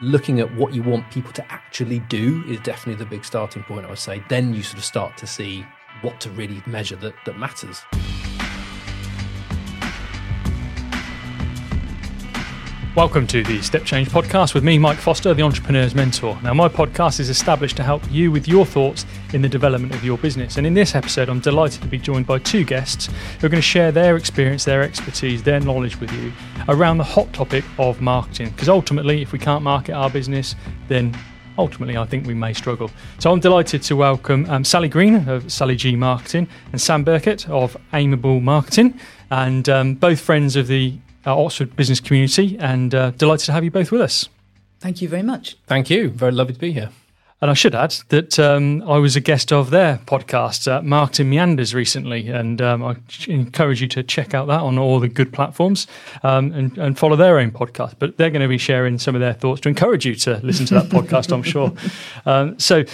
looking at what you want people to actually do is definitely the big starting point, I would say. Then you sort of start to see what to really measure that, that matters. Welcome to the Step Change podcast with me, Mike Foster, the entrepreneur's mentor. Now, my podcast is established to help you with your thoughts in the development of your business. And in this episode, I'm delighted to be joined by two guests who are going to share their experience, their expertise, their knowledge with you around the hot topic of marketing. Because ultimately, if we can't market our business, then ultimately I think we may struggle. So I'm delighted to welcome um, Sally Green of Sally G Marketing and Sam Burkett of Amiable Marketing, and um, both friends of the uh, Oxford business community, and uh, delighted to have you both with us. Thank you very much. Thank you. Very lovely to be here. And I should add that um, I was a guest of their podcast, uh, Marketing Meanders, recently, and um, I encourage you to check out that on all the good platforms um, and, and, follow their own podcast. But they're going to be sharing some of their thoughts to encourage you to listen to that podcast, I'm sure. Um, so,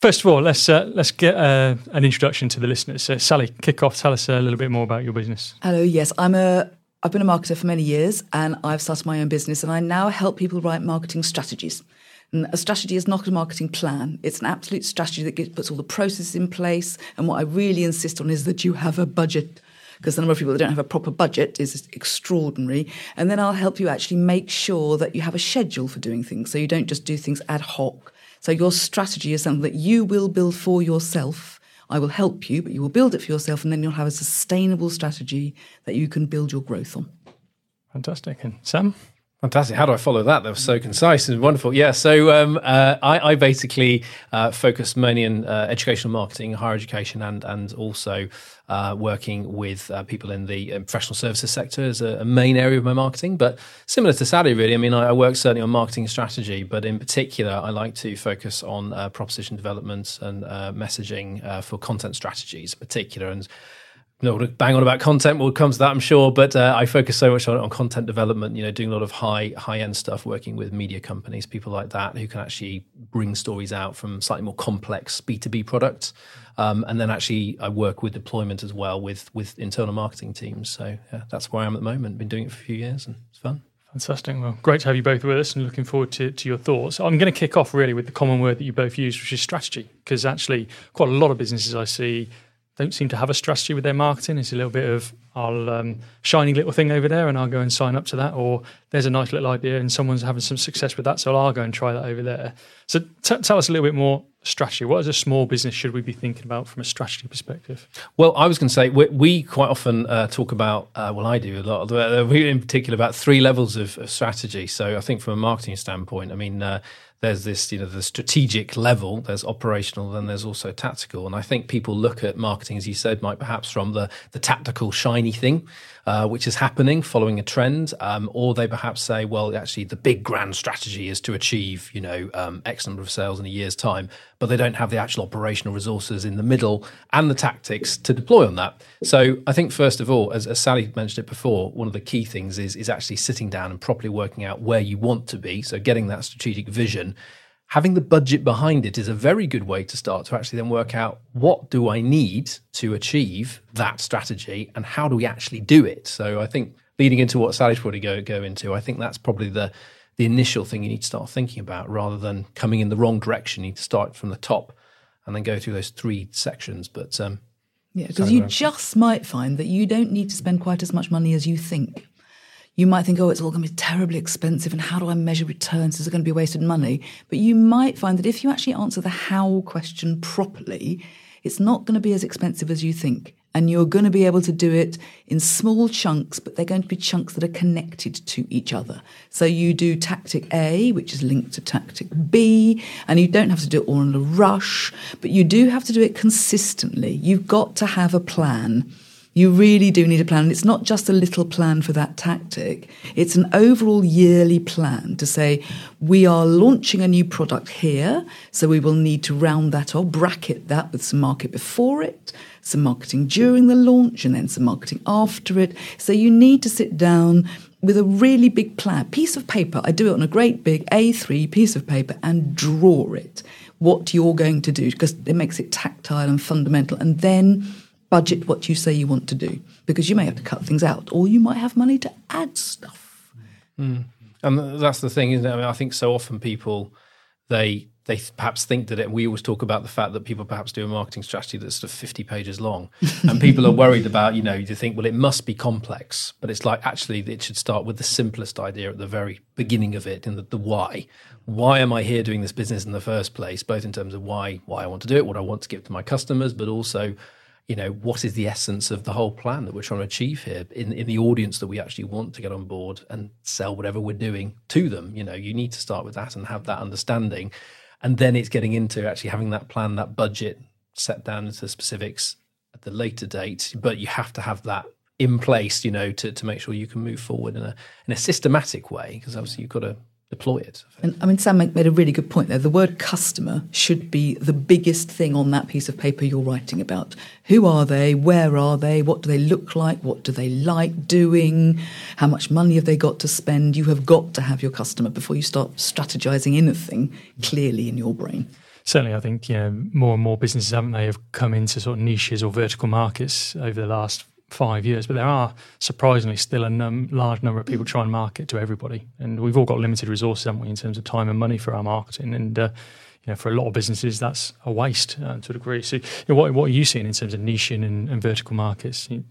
first of all, let's uh, let's get uh, an introduction to the listeners. So, Sally, kick off. Tell us a little bit more about your business. Hello. Yes, I'm a I've been a marketer for many years and I've started my own business and I now help people write marketing strategies. And a strategy is not a marketing plan. It's an absolute strategy that gets, puts all the processes in place. And what I really insist on is that you have a budget because the number of people that don't have a proper budget is extraordinary. And then I'll help you actually make sure that you have a schedule for doing things. So you don't just do things ad hoc. So your strategy is something that you will build for yourself I will help you, but you will build it for yourself, and then you'll have a sustainable strategy that you can build your growth on. Fantastic. And Sam? Fantastic. How do I follow that? That was so concise and wonderful. Yeah. So um, uh, I, I, basically uh, focus mainly in uh, educational marketing, higher education, and and also uh, working with uh, people in the uh, professional services sector as a, a, main area of my marketing. But similar to Sally, really. I mean, I, I, work certainly on marketing strategy, but in particular, I like to focus on proposition development and messaging for content strategies, in particular, and not to bang on about content. We'll come to that, I'm sure. But uh, I focus so much on, on, content development. You know, doing a lot of high high end stuff, working with media companies, people like that, who can actually bring stories out from slightly more complex B two B products. Um, and then actually, I work with deployment as well with with internal marketing teams. So yeah, that's where I am at the moment. Been doing it for a few years, and it's fun. Fantastic. Well, great to have you both with us and looking forward to, to your thoughts. I'm going to kick off really with the common word that you both use, which is strategy, because actually, quite a lot of businesses I see don't seem to have a strategy with their marketing. It's a little bit of I'll um, shiny little thing over there and I'll go and sign up to that, or there's a nice little idea and someone's having some success with that, so I'll go and try that over there. So t- tell us a little bit more strategy. What as a small business should we be thinking about from a strategy perspective? Well, I was going to say we, we quite often uh, talk about. Uh, well, I do a lot. Uh, we in particular about three levels of, of, strategy. So I think from a marketing standpoint, I mean uh, there's this, you know, the strategic level, there's operational, then there's also tactical. And I think people look at marketing, as you said, Mike, perhaps from the, the tactical shiny thing, uh, which is happening following a trend, um, or they perhaps say, well, actually, the big grand strategy is to achieve, you know, um, X number of sales in a year's time, but they don't have the actual operational resources in the middle and the tactics to deploy on that. So I think, first of all, as, as Sally mentioned it before, one of the key things is, is actually sitting down and properly working out where you want to be. So getting that strategic vision having the budget behind it is a very good way to start to actually then work out what do I need to achieve that strategy and how do we actually do it. So I think leading into what Sally's probably go go into, I think that's probably the the initial thing you need to start thinking about rather than coming in the wrong direction. You need to start from the top and then go through those three sections. But um, yeah, because you just might find that you don't need to spend quite as much money as you think you might think, oh, it's all going to be terribly expensive, and how do I measure returns? Is it going to be wasted money? But you might find that if you actually answer the how question properly, it's not going to be as expensive as you think. And you're going to be able to do it in small chunks, but they're going to be chunks that are connected to each other. So you do tactic A, which is linked to tactic B, and you don't have to do it all in a rush, but you do have to do it consistently. You've got to have a plan. You really do need a plan. And it's not just a little plan for that tactic. It's an overall yearly plan to say, we are launching a new product here. So we will need to round that or bracket that with some market before it, some marketing during the launch, and then some marketing after it. So you need to sit down with a really big plan, piece of paper. I do it on a great big A3 piece of paper and draw it, what you're going to do, because it makes it tactile and fundamental. And then budget what you say you want to do because you may have to cut things out or you might have money to add stuff. Mm. And that's the thing, isn't it? I, mean, I think so often people they they perhaps think that it, we always talk about the fact that people perhaps do a marketing strategy that's sort of 50 pages long and people are worried about you know you think well it must be complex but it's like actually it should start with the simplest idea at the very beginning of it in the, the why why am i here doing this business in the first place both in terms of why why i want to do it what i want to give to my customers but also you know, what is the essence of the whole plan that we're trying to achieve here in, in the audience that we actually want to get on board and sell whatever we're doing to them? You know, you need to start with that and have that understanding. And then it's getting into actually having that plan, that budget set down into the specifics at the later date. But you have to have that in place, you know, to, to make sure you can move forward in a in a systematic way, because obviously you've got to deploy it. And I mean, Sam made a really good point there. The word customer should be the biggest thing on that piece of paper you're writing about. Who are they? Where are they? What do they look like? What do they like doing? How much money have they got to spend? You have got to have your customer before you start strategizing anything clearly in your brain certainly I think you know more and more businesses haven't they have come into sort of niches or vertical markets over the last five years, but there are surprisingly still a num- large number of people trying to market to everybody, and we've all got limited resources, haven't we, in terms of time and money for our marketing, and uh, you know, for a lot of businesses, that's a waste uh, to a degree. So, you know, what what are you seeing in terms of niching and, and vertical markets? You,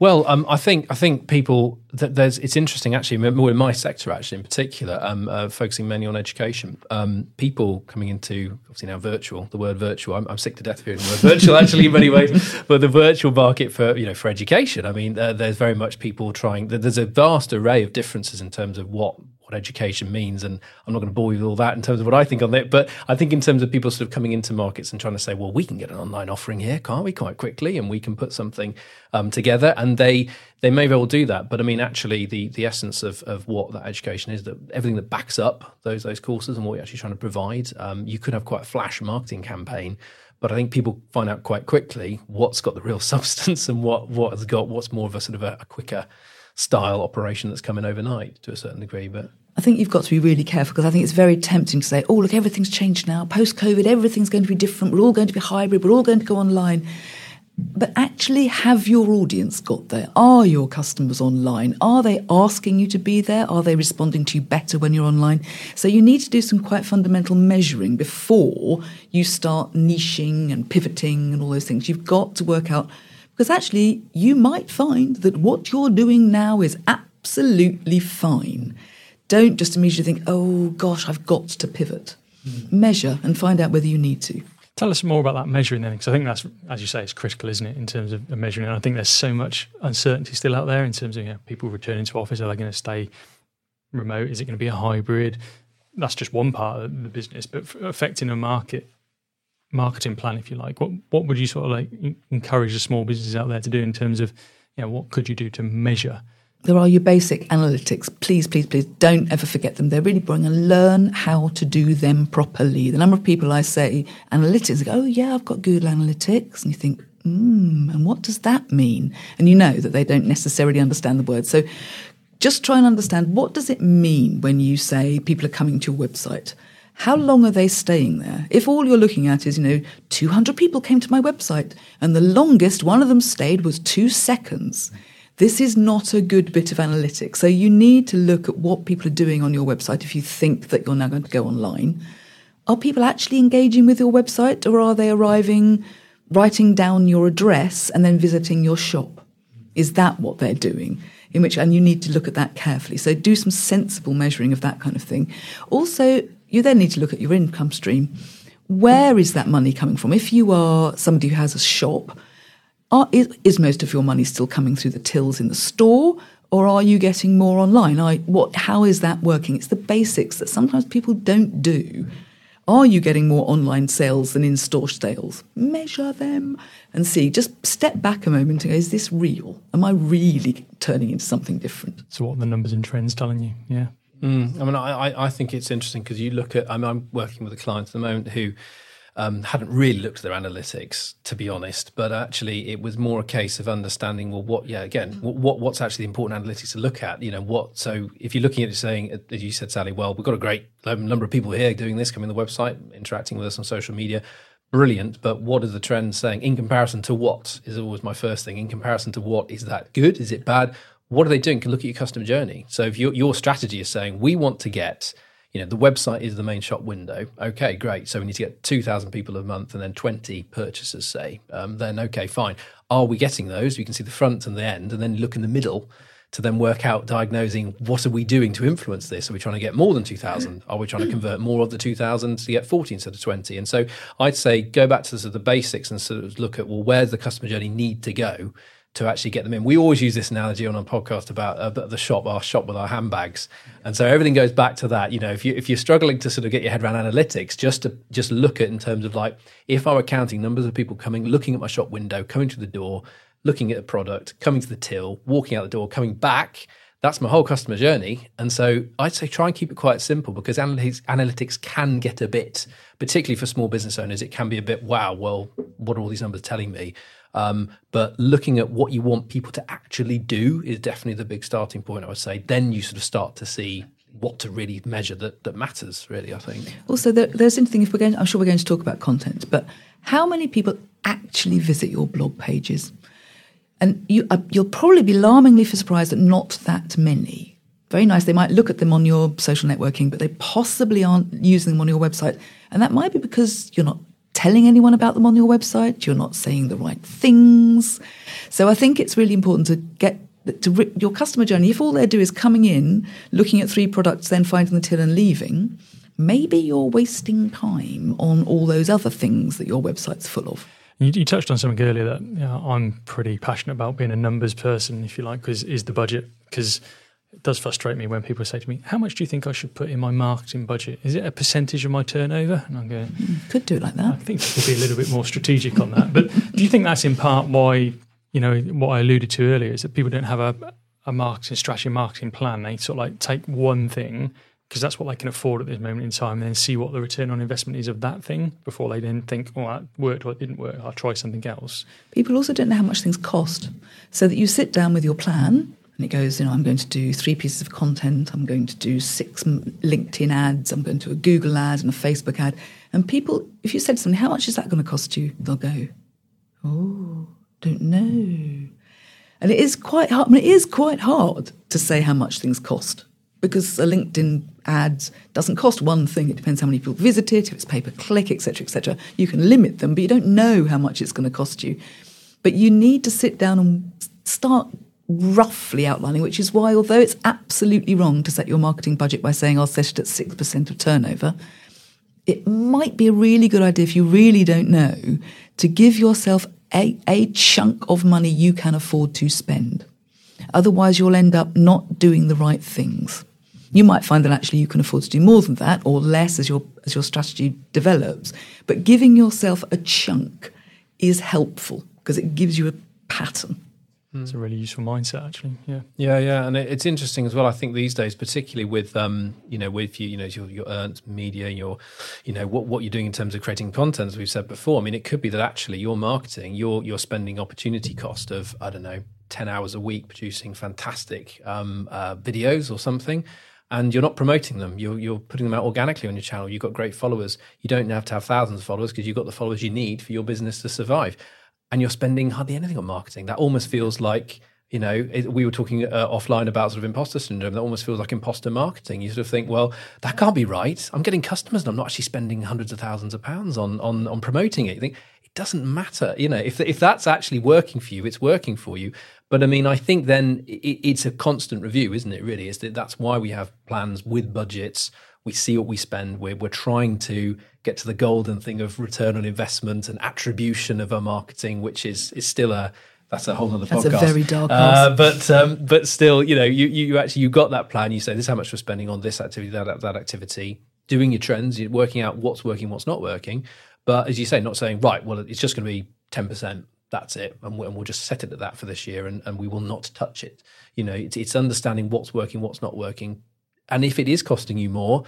well, um, I think I think people that there's it's interesting actually more in my sector actually in particular, um, uh, focusing mainly on education. Um, people coming into obviously now virtual. The word virtual, I'm, I'm sick to death of hearing the word virtual actually in many ways, but the virtual market for you know for education. I mean, uh, there's very much people trying. There's a vast array of differences in terms of what what education means. And I'm not going to bore you with all that in terms of what I think on it. But I think in terms of people sort of coming into markets and trying to say, well, we can get an online offering here, can't we, quite quickly, and we can put something um, together. And they they may well do that. But I mean, actually, the the essence of of what that education is, that everything that backs up those those courses and what you're actually trying to provide, um, you could have quite a flash marketing campaign. But I think people find out quite quickly what's got the real substance and what what has got what's more of a sort of a, a quicker style operation that's coming overnight to a certain degree. But I think you've got to be really careful because I think it's very tempting to say, oh, look, everything's changed now. Post COVID, everything's going to be different. We're all going to be hybrid. We're all going to go online. But actually, have your audience got there? Are your customers online? Are they asking you to be there? Are they responding to you better when you're online? So you need to do some quite fundamental measuring before you start niching and pivoting and all those things. You've got to work out because actually, you might find that what you're doing now is absolutely fine. Don't just immediately think, oh gosh, I've got to pivot. Mm. Measure and find out whether you need to. Tell us more about that measuring then, because I think that's, as you say, it's critical, isn't it, in terms of measuring? And I think there's so much uncertainty still out there in terms of you know, people returning to office. Are they going to stay remote? Is it going to be a hybrid? That's just one part of the business, but affecting a market marketing plan, if you like, what what would you sort of like encourage the small businesses out there to do in terms of, you know, what could you do to measure? There are your basic analytics. Please, please, please don't ever forget them. They're really boring and learn how to do them properly. The number of people I say analytics, go, oh yeah, I've got Google Analytics. And you think, hmm, and what does that mean? And you know that they don't necessarily understand the word. So just try and understand what does it mean when you say people are coming to your website? How long are they staying there? If all you're looking at is, you know, 200 people came to my website and the longest one of them stayed was two seconds, this is not a good bit of analytics. So you need to look at what people are doing on your website if you think that you're now going to go online. Are people actually engaging with your website or are they arriving, writing down your address and then visiting your shop? Is that what they're doing? In which, and you need to look at that carefully. So do some sensible measuring of that kind of thing. Also, you then need to look at your income stream. Where is that money coming from? If you are somebody who has a shop, are, is, is, most of your money still coming through the tills in the store, or are you getting more online? I, what, how is that working? It's the basics that sometimes people don't do. Are you getting more online sales than in store sales? Measure them and see. Just step back a moment and go, is this real? Am I really turning into something different? So, what are the numbers and trends telling you? Yeah. Mm, I mean, I, I think it's interesting because you look at, I mean, I'm working with a client at the moment who um, hadn't really looked at their analytics, to be honest, but actually it was more a case of understanding, well, what, yeah, again, what, what's actually the important analytics to look at? You know, what, so if you're looking at it saying, as you said, Sally, well, we've got a great number of people here doing this, coming to the website, interacting with us on social media. Brilliant, but what are the trends saying in comparison to what is always my first thing. In comparison to what is that good? Is it bad? What are they doing? Can look at your customer journey. So if your your strategy is saying we want to get you know the website is the main shop window. Okay great. So we need to get 2000 people a month and then 20 purchasers say um, then okay fine. Are we getting those? We can see the front and the end and then look in the middle to then work out diagnosing what are we doing to influence this? Are we trying to get more than 2000 are we trying to convert more of the 2000 to get 40 instead of 20 and so i'd say go back to sort of the basics and sort of look at well where's the customer journey need to go to actually get them in. We always use this analogy on our podcast about uh, the shop, our shop with our handbags, and so everything goes back to that. You know, if you if you're struggling to sort of get your head around analytics, just to just look at in terms of like if I were counting numbers of people coming, looking at my shop window, coming to the door, looking at a product, coming to the till, walking out the door, coming back. That's my whole customer journey. And so I'd say try and keep it quite simple because analytics, analytics can get a bit, particularly for small business owners, it can be a bit, wow, well, what are all these numbers telling me? Um, but looking at what you want people to actually do is definitely the big starting point, I would say. Then you sort of start to see what to really measure that, that matters, really, I think. Also, there, there's interesting, if we're going, I'm sure we're going to talk about content, but how many people actually visit your blog pages? And you, uh, you'll probably be alarmingly surprised that not that many. Very nice. They might look at them on your social networking, but they possibly aren't using them on your website. And that might be because you're not telling anyone about them on your website, you're not saying the right things. So I think it's really important to get to your customer journey. If all they do is coming in, looking at three products, then finding the till and leaving, maybe you're wasting time on all those other things that your website's full of. You, you touched on something earlier that you know, I'm pretty passionate about being a numbers person, if you like, because is the budget because it does frustrate me when people say to me, "How much do you think I should put in my marketing budget? Is it a percentage of my turnover?" And I'm going, mm, "Could do it like that." I think you could be a little bit more strategic on that. But do you think that's in part why you know what I alluded to earlier is that people don't have a a marketing strategy, marketing plan? They sort of like take one thing because that's what they can afford at this moment in time, and then see what the return on investment is of that thing before they then think, "Oh, that worked or it didn't work. I'll try something else." People also don't know how much things cost, so that you sit down with your plan and it goes, you know, I'm going to do three pieces of content, I'm going to do six LinkedIn ads, I'm going to do a Google ad and a Facebook ad. And people, if you said somebody, how much is that going to cost you? They'll go, oh, don't know. And it is quite hard. I mean, it is quite hard to say how much things cost because a LinkedIn ad doesn't cost one thing. It depends how many people visit it, if it's pay per click, etc., etc. You can limit them, but you don't know how much it's going to cost you. But you need to sit down and start roughly outlining, which is why, although it's absolutely wrong to set your marketing budget by saying I'll set it at 6% of turnover, it might be a really good idea if you really don't know to give yourself a, a chunk of money you can afford to spend. Otherwise, you'll end up not doing the right things. You might find that actually you can afford to do more than that or less as your, as your strategy develops. But giving yourself a chunk is helpful because it gives you a pattern. It's a really useful mindset, actually. Yeah, yeah, yeah, and it's interesting as well. I think these days, particularly with um, you know, with you, you know, your, your earned media, your, you know, what what you're doing in terms of creating content, as we've said before. I mean, it could be that actually your marketing, you're you're spending opportunity cost of I don't know, ten hours a week producing fantastic um, uh, videos or something, and you're not promoting them. You're you're putting them out organically on your channel. You've got great followers. You don't have to have thousands of followers because you've got the followers you need for your business to survive and you're spending hardly anything on marketing. That almost feels like you know it, we were talking uh, offline about sort of imposter syndrome. That almost feels like imposter marketing. You sort of think, well, that can't be right. I'm getting customers, and I'm not actually spending hundreds of thousands of pounds on on on promoting it. You think it doesn't matter. You know, if if that's actually working for you, it's working for you. But I mean, I think then it, it's a constant review, isn't it? Really, is that that's why we have plans with budgets we see what we spend. We're, we're trying to get to the golden thing of return on investment and attribution of our marketing, which is is still a that's a whole other that's podcast. That's a very dark. Uh, but um, but still, you know, you, you actually you got that plan. You say this is how much we're spending on this activity, that that activity, doing your trends, you're working out what's working, what's not working. But as you say, not saying right. Well, it's just going to be ten percent. That's it, and we'll, just set it at that for this year, and, and we will not touch it. You know, it's, it's understanding what's working, what's not working, and if it is costing you more,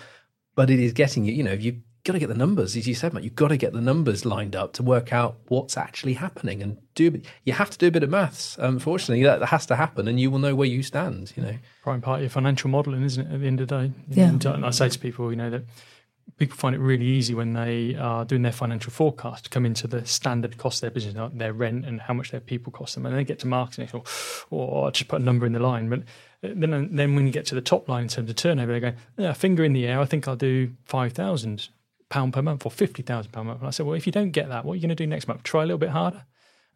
but it is getting you, you know, you've got to get the numbers, as you said, Matt, you've got to get the numbers lined up to work out what's actually happening and do, you have to do a bit of maths. Unfortunately, that has to happen and you will know where you stand, you know. Prime part of your financial modelling, isn't it, at the end of the day? Yeah. And I say to people, you know, that people find it really easy when they are doing their financial forecast to come into the standard cost of their business, their rent and how much their people cost them. And they get to marketing, they go, oh, I'll just put a number in the line. But then, then when you get to the top line in terms of turnover, they go, yeah, finger in the air, I think I'll do 5,000 pound per month or 50,000 pound per month. And I said, well, if you don't get that, what are you going to do next month? Try a little bit harder?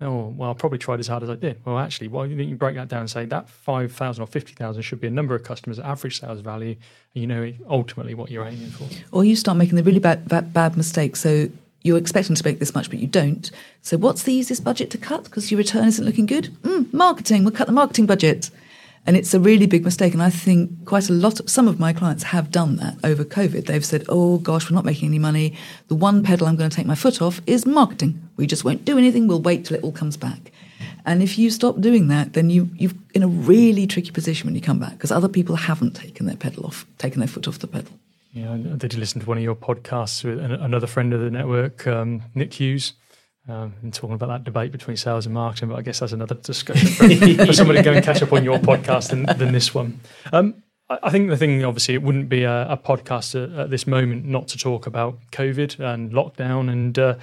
Oh, well, I probably tried as hard as I did. Well, actually, why don't you break that down and say that 5,000 or 50,000 should be a number of customers, average sales value, and you know ultimately what you're aiming for. Or you start making the really bad, bad, bad mistake. So you're expecting to make this much, but you don't. So what's the easiest budget to cut because your return isn't looking good? Mm, marketing. We'll cut the marketing budget. And it's a really big mistake. And I think quite a lot of some of my clients have done that over COVID. They've said, oh gosh, we're not making any money. The one pedal I'm going to take my foot off is marketing. We just won't do anything. We'll wait till it all comes back. And if you stop doing that, then you, you're in a really tricky position when you come back because other people haven't taken their pedal off, taken their foot off the pedal. Yeah, I did listen to one of your podcasts with another friend of the network, um, Nick Hughes, um, and talking about that debate between sales and marketing, but I guess that's another discussion for, for somebody to go and catch up on your podcast than, than this one. Um, I think the thing, obviously, it wouldn't be a, a podcast at, at, this moment not to talk about COVID and lockdown, and uh,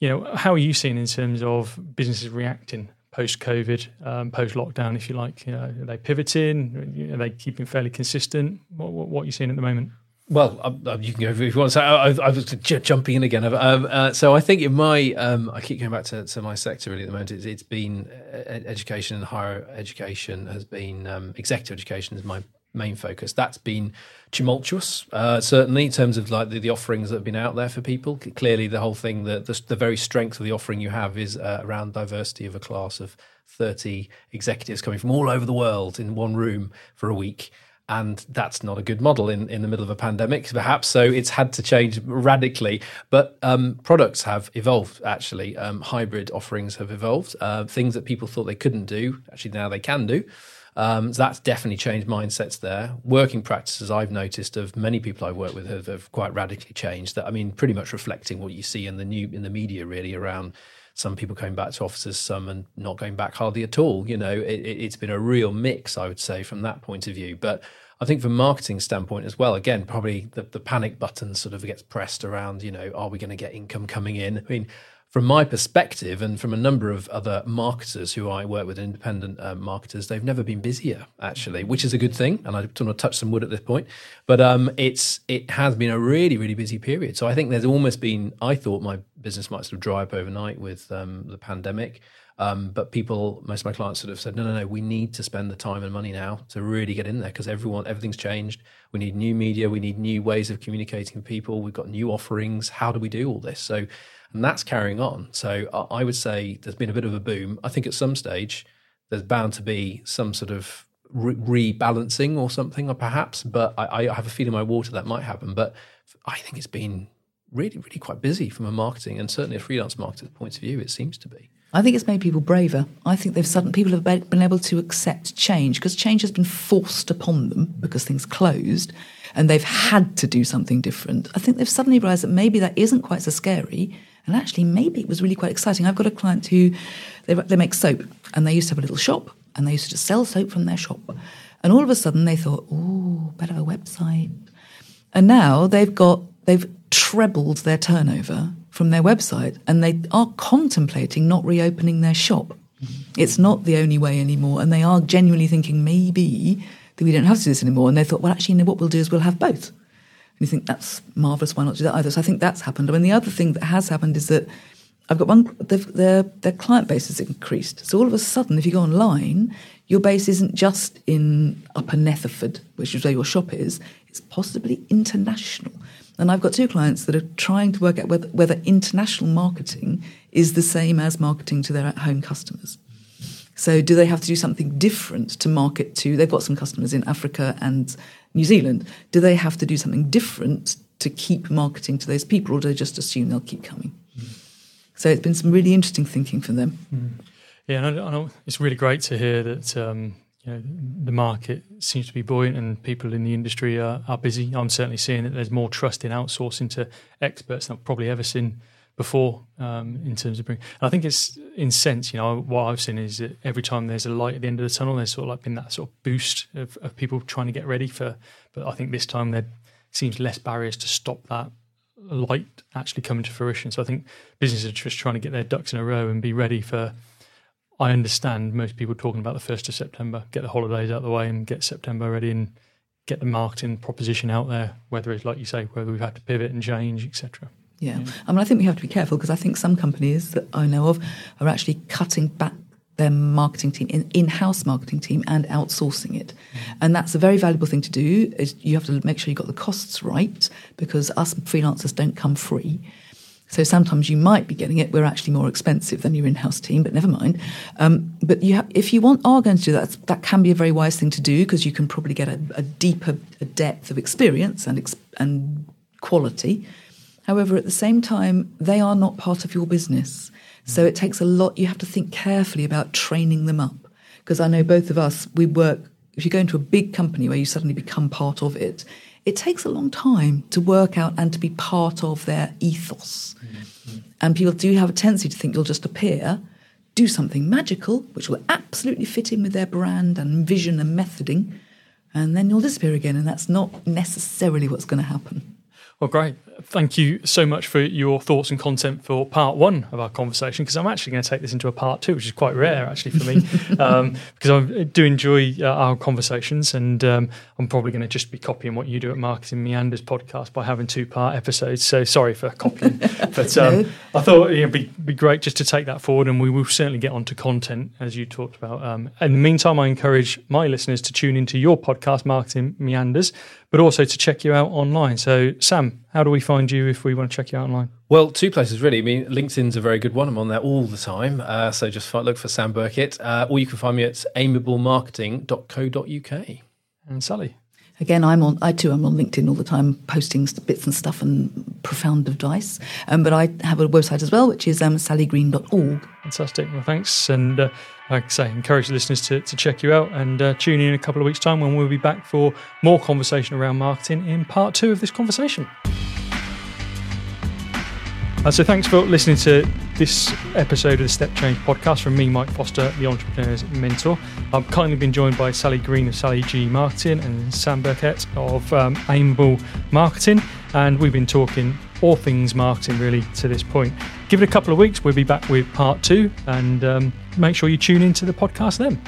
you know, how are you seeing in terms of businesses reacting post COVID, um, post lockdown, if you like? You know, are they pivoting? Are they keeping fairly consistent? What, what, what are you seeing at the moment? Well, um, um, you can go if you want. So I, I was j- jumping in again. Um, uh, so I think in my, um, I keep going back to, to my sector really at the moment. it's, it's been uh, education and higher education has been um, executive education is my main focus. That's been tumultuous, uh, certainly in terms of like the, the, offerings that have been out there for people. Clearly, the whole thing, the, the, the very strength of the offering you have is uh, around diversity of a class of thirty executives coming from all over the world in one room for a week and that's not a good model in, in the middle of a pandemic, perhaps. So it's had to change radically. But um, products have evolved, actually. Um, hybrid offerings have evolved. Uh, things that people thought they couldn't do, actually, now they can do. Um, so that's definitely changed mindsets there. Working practices, I've noticed, of many people I've worked with have, have quite radically changed. That I mean, pretty much reflecting what you see in the new in the media, really around some people coming back to offices, some and not going back hardly at all. You know, it, has been a real mix, I would say, from that point of view. But I think from marketing standpoint as well, again, probably the, the panic button sort of gets pressed around, you know, are we going to get income coming in? I mean, from my perspective and from a number of other marketers who I work with, independent uh, marketers, they've never been busier actually, which is a good thing. And I don't want to touch some wood at this point, but um, it's it has been a really really busy period. So I think there's almost been. I thought my business might sort of dry up overnight with um, the pandemic. Um, but people, most of my clients sort of said, no, no, no, we need to spend the time and money now to really get in there because everyone, everything's changed. We need new media. We need new ways of communicating with people. We've got new offerings. How do we do all this? So and that's carrying on. So I would say there's been a bit of a boom. I think at some stage there's bound to be some sort of re- rebalancing or something, or perhaps. But I, I have a feeling my water that might happen. But I think it's been really, really quite busy from a marketing and certainly a freelance marketer's point of view. It seems to be. I think it's made people braver. I think they've suddenly people have been able to accept change because change has been forced upon them because things closed, and they've had to do something different. I think they've suddenly realised that maybe that isn't quite so scary, and actually, maybe it was really quite exciting. I've got a client who they, they make soap, and they used to have a little shop, and they used to just sell soap from their shop. And all of a sudden, they thought, "Oh, better have a website." And now they've got they've trebled their turnover from their website, and they are contemplating not reopening their shop. Mm-hmm. It's not the only way anymore, and they are genuinely thinking maybe that we don't have to do this anymore. And they thought, well, actually, you know, what we'll do is we'll have both. And you think that's marvelous. Why not do that either? So I think that's happened. I mean, the other thing that has happened is that I've got one. Their their client base has increased. So all of a sudden, if you go online, your base isn't just in Upper Netherford, which is where your shop is. It's possibly international. And I've got two clients that are trying to work out whether, whether international marketing is the same as marketing to their at-home customers. So, do they have to do something different to market to? They've got some customers in Africa and New Zealand, do they have to do something different to keep marketing to those people, or do they just assume they'll keep coming? Mm. So it's been some really interesting thinking for them. Mm. Yeah, and I, I it's really great to hear that um, you know the market seems to be buoyant and people in the industry are, are busy. I'm certainly seeing that there's more trust in outsourcing to experts than I've probably ever seen before um, in terms of bringing. And I think it's in sense, you know, what I've seen is that every time there's a light at the end of the tunnel, there's sort of like been that sort of boost of, of people trying to get ready for. But I think this time there seems less barriers to stop that light actually coming to fruition. So I think businesses are just trying to get their ducks in a row and be ready for. I understand most people talking about the first of September, get the holidays out of the way and get September ready and get the marketing proposition out there. Whether it's like you say, whether we've had to pivot and change, etc. Yeah. I mean, I think we have to be careful because I think some companies that I know of are actually cutting back their marketing team, in house marketing team, and outsourcing it. Mm. And that's a very valuable thing to do. Is you have to make sure you've got the costs right because us freelancers don't come free. So sometimes you might be getting it. We're actually more expensive than your in-house team, but never mind. Um, but you ha- if you want are going to do that, that can be a very wise thing to do because you can probably get a, a deeper a depth of experience and ex- and quality. However, at the same time, they are not part of your business. So it takes a lot. You have to think carefully about training them up. Because I know both of us, we work, if you go into a big company where you suddenly become part of it, it takes a long time to work out and to be part of their ethos. Mm-hmm. And people do have a tendency to think you'll just appear, do something magical, which will absolutely fit in with their brand and vision and methoding, and then you'll disappear again. And that's not necessarily what's going to happen. Well, great. Thank you so much for your thoughts and content for part one of our conversation because I'm actually going to take this into a part two, which is quite rare actually for me um, because I do enjoy uh, our conversations and um, I'm probably going to just be copying what you do at Marketing Meanders podcast by having two part episodes. So sorry for copying, but um, no. I thought it'd be, be great just to take that forward and we will certainly get onto content as you talked about. Um, in the meantime, I encourage my listeners to tune into your podcast, Marketing Meanders, but also to check you out online. So, Sam, how do we find you if we want to check you out online? Well, two places really. I mean, LinkedIn's a very good one. I'm on there all the time. Uh, so just look for Sam Burkett, uh, or you can find me at amiablemarketing.co.uk. And Sally. Again, I'm on. I too am on LinkedIn all the time, posting bits and stuff and profound advice. Um, but I have a website as well, which is um, sallygreen.org. Fantastic. Well, thanks, and uh, like I say, encourage listeners to, to check you out and uh, tune in, in a couple of weeks' time when we'll be back for more conversation around marketing in part two of this conversation. Uh, so thanks for listening to this episode of the Step Change podcast from me, Mike Foster, the Entrepreneur's Mentor. I've kindly been joined by Sally Green of Sally G Marketing and Sam Burkett of um, Amiable Marketing, and we've been talking all things marketing really to this point. Give it a couple of weeks, we'll be back with part two, and um, make sure you tune into the podcast then.